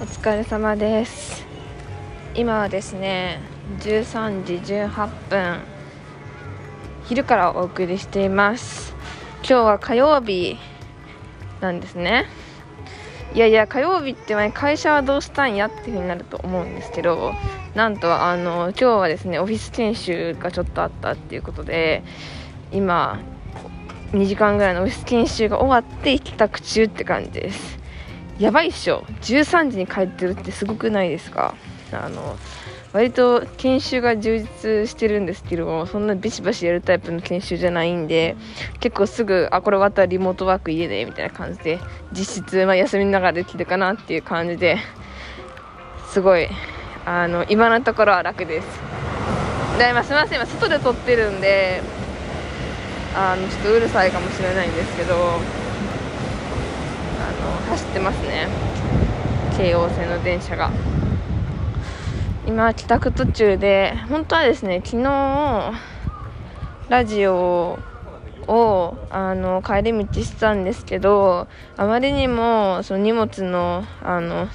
お疲れ様です。今はですね13時18分昼からお送りしています。今日は火曜日なんですね。いやいや火曜日って前会社はどうしたんやっていう風になると思うんですけどなんとあの今日はですねオフィス研修がちょっとあったっていうことで今2時間ぐらいのオフィス研修が終わって帰宅中って感じです。やばいっしょ。13時に帰ってるってすごくないですか？あの割と研修が充実してるんですけどそんなビシバシやるタイプの研修じゃないんで結構すぐあこれ終わったらリモートワーク家でみたいな感じで実質、まあ、休みながらできるかなっていう感じですごいあの今のところは楽です。で、まあ、すみません今外で撮ってるんであのちょっとうるさいかもしれないんですけど走ってますね。京王線の電車が。今帰宅途中で本当はですね昨日ラジオをあの帰り道してたんですけどあまりにもその荷物のあの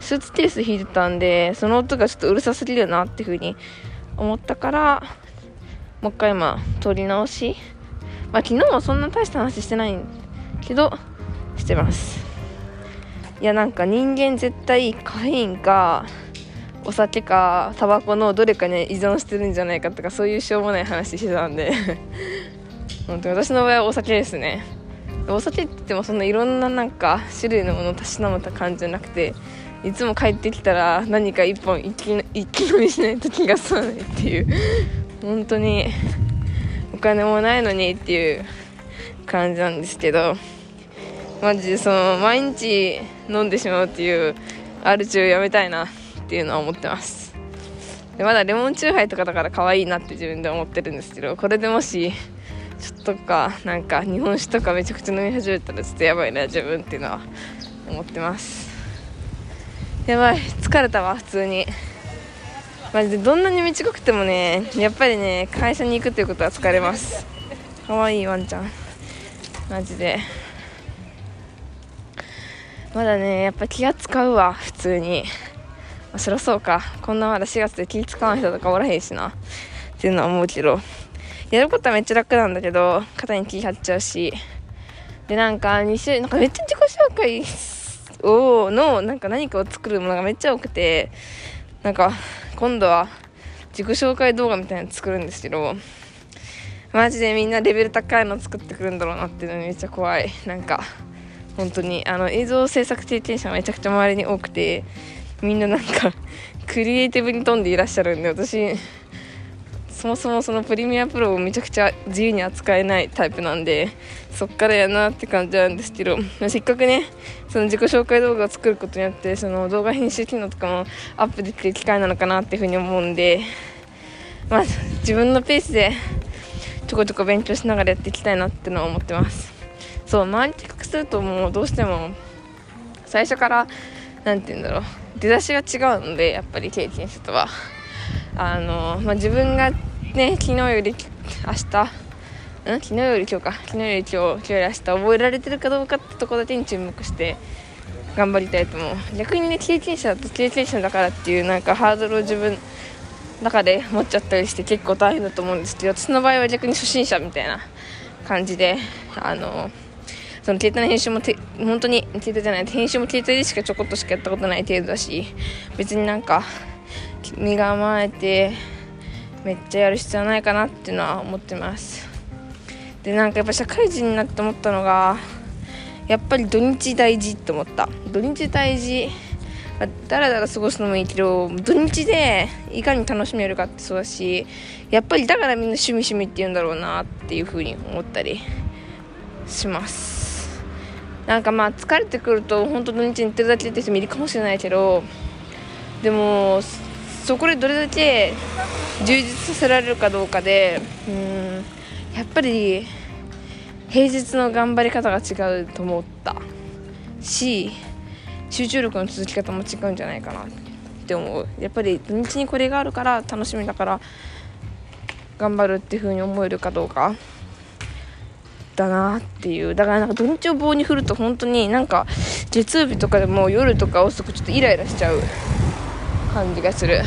スーツケース引いてたんでその音がちょっとうるさすぎるなっていうふうに思ったからもう一回今撮り直し。まあ、昨日もそんな大した話してないけどしてます。いやなんか人間絶対カフェインかお酒かタバコのどれかに依存してるんじゃないかとかそういうしょうもない話してたんで。本当に私の場合はお酒ですね。お酒って言ってもそんないろんななんか種類のものをたしなめた感じじゃなくていつも帰ってきたら何か一本一気一気飲みしないと気が済まないっていう。本当にお金もないのにっていう感じなんですけど。マジでその毎日飲んでしまうっていうアルチューやめたいなっていうのは思ってます。でまだレモンチューハイとかだから可愛いなって自分で思ってるんですけどこれでもしちょっとかなんか日本酒とかめちゃくちゃ飲み始めたらちょっとやばいな自分っていうのは思ってます。やばい疲れたわ普通に。マジでどんなに短くてもねやっぱりね会社に行くということは疲れます。かわいいワンちゃん。マジで。まだねやっぱ気が使うわ普通に、まあ、そりゃそうか。こんなまだ4月で気使わん人とかおらへんしな。っていうのは思うけど。やることはめっちゃ楽なんだけど肩に気張っちゃうし。でなんか2週なんかめっちゃ自己紹介をのなんか何かを作るものがめっちゃ多くて。なんか今度は自己紹介動画みたいなの作るんですけど。マジでみんなレベル高いの作ってくるんだろうなっていうのめっちゃ怖い。なんか本当にあの映像制作経験者めちゃくちゃ周りに多くてみんななんか クリエイティブに富んでいらっしゃるんで私そもそもそのプレミアプロをめちゃくちゃ自由に扱えないタイプなんでそっからやなって感じなんですけどせっかくねその自己紹介動画を作ることによってその動画編集機能とかもアップできる機会なのかなっていうふうに思うんでまあ自分のペースでちょこちょこ勉強しながらやっていきたいなってのは思ってます。そう周り近くするともうどうしても最初から何て言うんだろう出だしが違うのでやっぱり経験者とは。あの、まあ、自分がね昨日より明日ん？昨日より今日か。昨日より今日今日より明日覚えられてるかどうかってところだけに注目して頑張りたいと思う。逆にね経験者だと経験者だからっていうなんかハードルを自分の中で持っちゃったりして結構大変だと思うんですけど私の場合は逆に初心者みたいな感じであのその携帯の編集もて本当に携帯じゃない編集も携帯でしかちょこっとしかやったことない程度だし別になんか身構えてめっちゃやる必要ないかなっていうのは思ってます。でなんかやっぱ社会人になって思ったのがやっぱり土日大事って思った。土日大事だらだら過ごすのもいいけど土日でいかに楽しめるかってそうだしやっぱりだからみんな趣味趣味って言うんだろうなっていう風に思ったりします。なんかまあ疲れてくると本当土日に行ってるだけって人もいるかもしれないけどでもそこでどれだけ充実させられるかどうかでうんやっぱり平日の頑張り方が違うと思った。し集中力の続き方も違うんじゃないかなって思う。やっぱり土日にこれがあるから楽しみだから頑張るっていう風に思えるかどうか。だなっていうだからなんか土日を棒に振ると本当になんか月曜日とかでも夜とか遅くちょっとイライラしちゃう。感じがする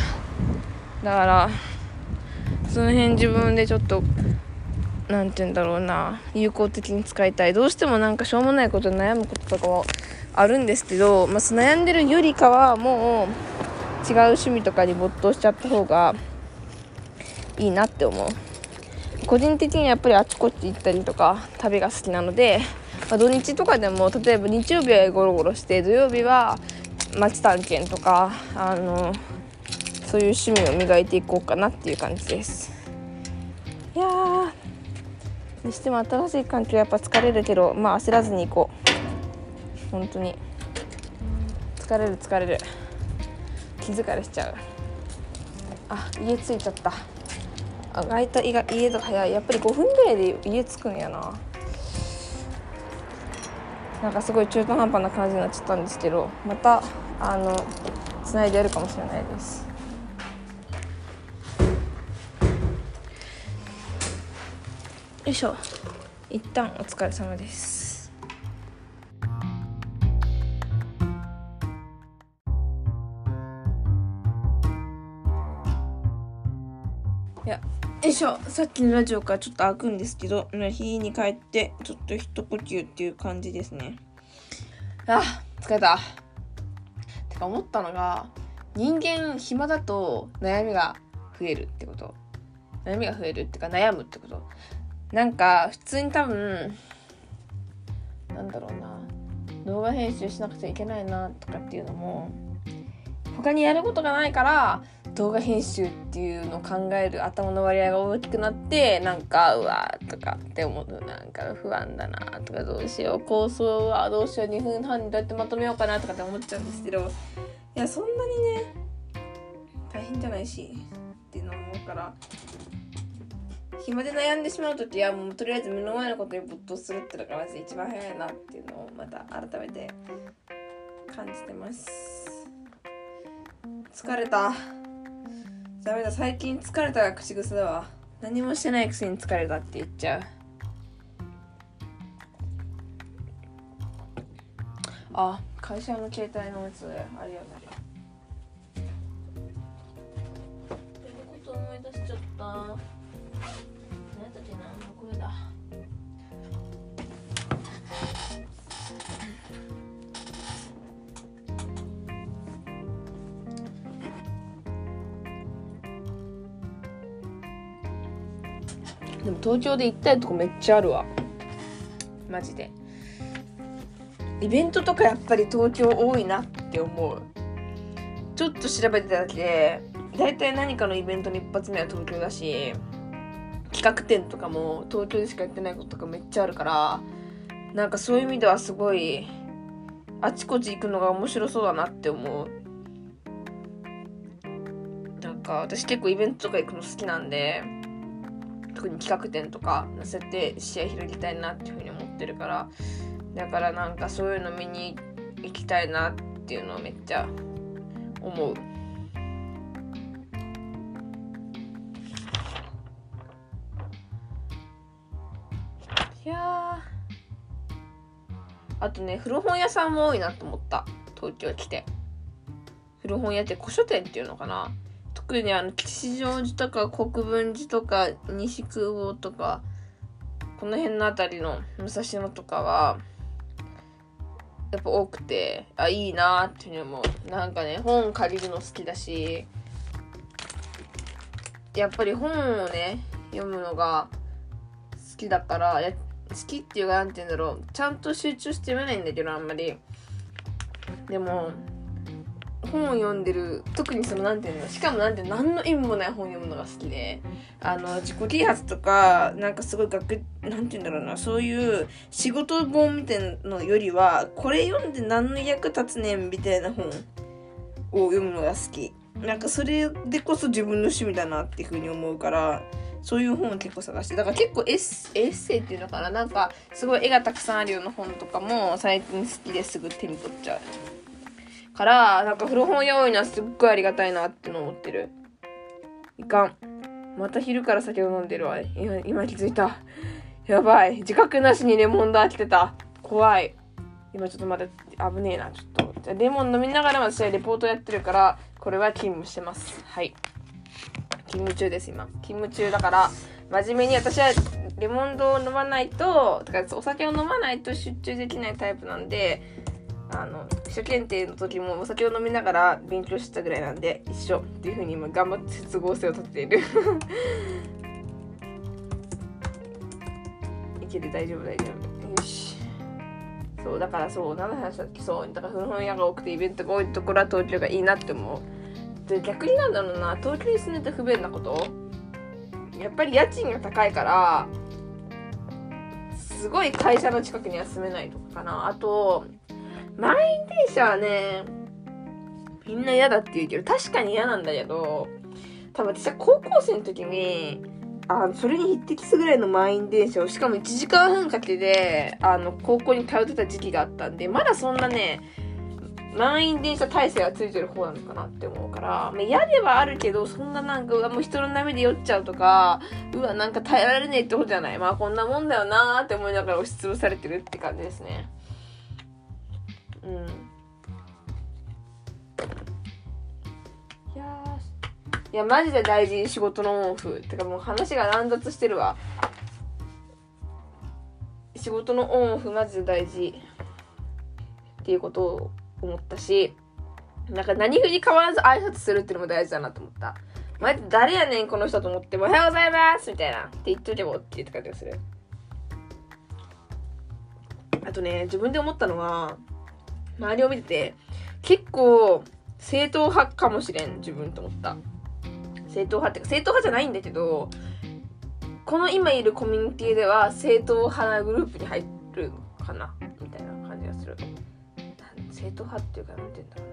だからその辺自分でちょっと何て言うんだろうな有効的に使いたい。どうしてもなんかしょうもないことで悩むこととかもあるんですけど、まあ、悩んでるよりかはもう違う趣味とかに没頭しちゃった方がいいなって思う。個人的にやっぱりあちこち行ったりとか旅が好きなので、まあ、土日とかでも例えば日曜日はゴロゴロして土曜日は街探検とかあのそういう趣味を磨いていこうかなっていう感じです。いやーにしても新しい環境やっぱ疲れるけどまあ焦らずに行こう。本当に。疲れる疲れる。気疲れしちゃう。あ家着いちゃった。あ開いた家家と早いやっぱり5分ぐらいで家着くんやな。なんかすごい中途半端な感じになっちゃったんですけどまたあのつないでやるかもしれないです。よいしょ。一旦お疲れ様です。しょさっきのラジオからちょっと開くんですけど日に帰ってちょっと一呼吸っていう感じですね。あ疲れた。てか思ったのが人間暇だと悩みが増えるってこと。悩みが増えるってか悩むってこと。なんか普通に多分なんだろうな。動画編集しなくちゃいけないなとかっていうのも他にやることがないから動画編集っていうのを考える頭の割合が大きくなってなんかうわーとかって思う。なんか不安だなとかどうしよう。構想はどうしよう。2分半にどうやってまとめようかなとかって思っちゃうんですけど。いやそんなにね大変じゃないしっていうのを思うから暇で悩んでしまう時はもうとりあえず目の前のことに没頭するってのがまず一番早いなっていうのをまた改めて感じてます。疲れた。ダメだ最近疲れた。が口癖だわ。何もしてないくせに疲れたって言っちゃう。あ会社の携帯のやつあれやなこと思い出しちゃった。でも東京で行きたいとこめっちゃあるわ。マジで。イベントとかやっぱり東京多いなって思う。ちょっと調べてただけで大体何かのイベントの一発目は東京だし企画展とかも東京でしかやってないこととかめっちゃあるからなんかそういう意味ではすごいあちこち行くのが面白そうだなって思う。なんか私結構イベントとか行くの好きなんで特に企画展とか載せて試合広げたいなっていうふうに思ってるからだからなんかそういうの見に行きたいなっていうのをめっちゃ思う。いやあとね古本屋さんも多いなと思った。東京来て。古本屋って古書店っていうのかな？特にあの吉祥寺とか国分寺とか西空港とかこの辺の辺りの武蔵野とかはやっぱ多くてあいいなっていうのもなんかね本借りるの好きだしやっぱり本をね読むのが好きだからや好きっていうか何て言うんだろう。ちゃんと集中して読めないんだけどあんまり。でも本を読んでる特にその何て言うのしかもなんて何の意味もない本読むのが好きであの自己啓発とかなんかすごい学何て言うんだろうなそういう仕事本みたいなのよりはこれ読んで何の役立つねんみたいな本を読むのが好き。なんかそれでこそ自分の趣味だなっていうふうに思うからそういう本を結構探してだから結構エッエッセイっていうのかななんかすごい絵がたくさんあるような本とかも最近好きですぐ手に取っちゃう。から、なんか古本屋多いのはすっごいありがたいなっての思ってる。いかん。また昼から酒を飲んでるわ。今、今気づいた。やばい。自覚なしにレモンダー来てた。怖い。今ちょっとまだ危ねえな、ちょっと。じゃレモン飲みながら私はレポートやってるから、これは勤務してます。はい。勤務中です、今。勤務中だから、真面目に私はレモンドを飲まないと、だからお酒を飲まないと集中できないタイプなんで、あの、秘書検定の時もお酒を飲みながら勉強してたぐらいなんで、一緒っていう風に今頑張って接合性を立てている。いける、大丈夫、大丈夫。よし。そう、だからそう、何の話だっけ？そう、だから古本屋が多くてイベントが多いところは東京がいいなって思う。で、逆になんだろうな、東京に住んでて不便なこと？やっぱり家賃が高いから、すごい会社の近くには住めないとかかな。あと、満員電車はね、みんな嫌だって言うけど、確かに嫌なんだけど、多分私は高校生の時に、あの、それに匹敵するぐらいの満員電車を、しかも1時間半かけて、あの、高校に通ってた時期があったんで、まだそんなね、満員電車体制がついてる方なのかなって思うから、まあ、嫌ではあるけど、そんななんか、うわ、もう人の波で酔っちゃうとか、うわ、なんか耐えられねえってことじゃない。まあ、こんなもんだよなーって思いながら押しつぶされてるって感じですね。うん。いやいや、マジで大事、仕事のオンオフ。てかもう話が乱雑してるわ。仕事のオンオフマジで大事。っていうことを思ったし、なんか何風に変わらず挨拶するっていうのも大事だなと思った。前って誰やねんこの人と思っておはようございますみたいなって言っとけばって言って感じがする。あとね、自分で思ったのは、周りを見てて、結構正統派かもしれん、自分と思った。正統派ってか、正統派じゃないんだけど、この今いるコミュニティでは正統派なグループに入るかなみたいな感じがする。正統派っていうか、なんて言うんだろう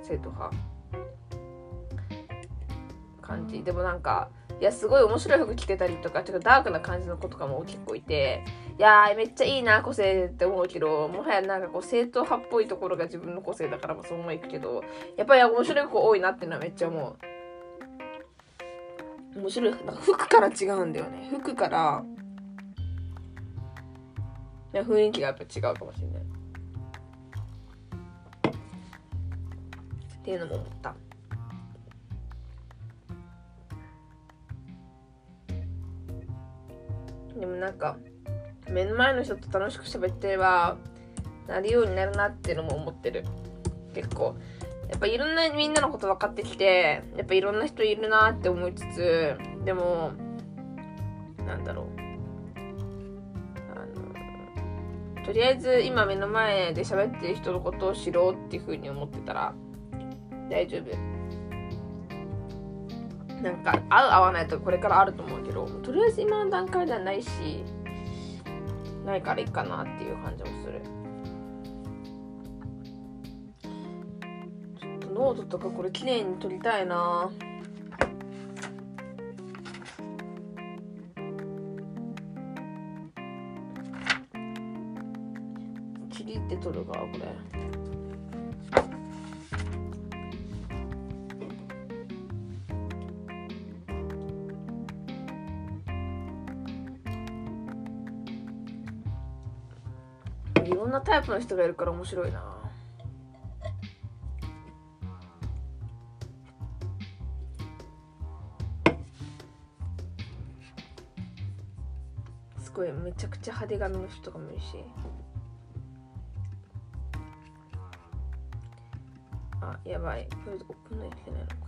な。正統派。感じ。でもなんか、いや、すごい面白い服着てたりとか、ちょっとダークな感じの子とかも結構いて、いやー、めっちゃいいな、個性って思うけど、もはやなんかこう、正統派っぽいところが自分の個性だからもそう思いくけど、やっぱり面白い子多いなっていうのはめっちゃ思う。面白い。なんか服から違うんだよね。服から、いや雰囲気がやっぱ違うかもしれない。っていうのも思った。でもなんか目の前の人と楽しく喋ってればなるようになるなっていうのも思ってる。結構。やっぱいろんなみんなのこと分かってきてやっぱいろんな人いるなって思いつつでもなんだろう。あのとりあえず今目の前で喋ってる人のことを知ろうっていうふうに思ってたら大丈夫。なんか合う合わないとこれからあると思うけどとりあえず今の段階ではないしないからいいかなっていう感じもするちょっとノートとかこれ綺麗に撮りたいなちりって撮るかこれ。タイプの人がいるから面白いな。すごいめちゃくちゃ派手髪の人とかもいるし。あやばい。これ送んないといけないのか。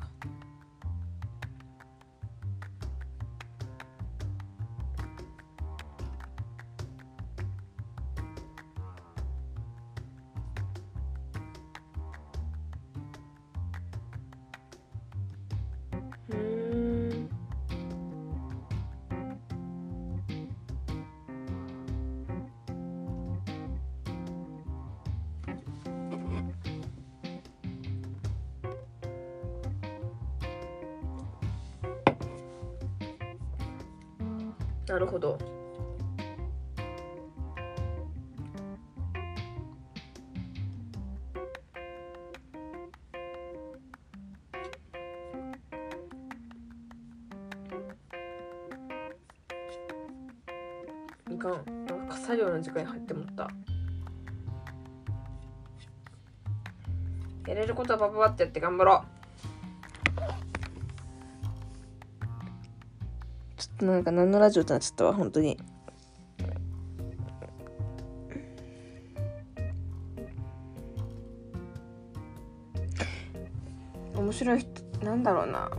なるほど。かん。なんか作業の時間に入ってもった。やれることはパパパってやって頑張ろう。となんか何のラジオってなっちゃったわ本当に。面白い人なんだろうな。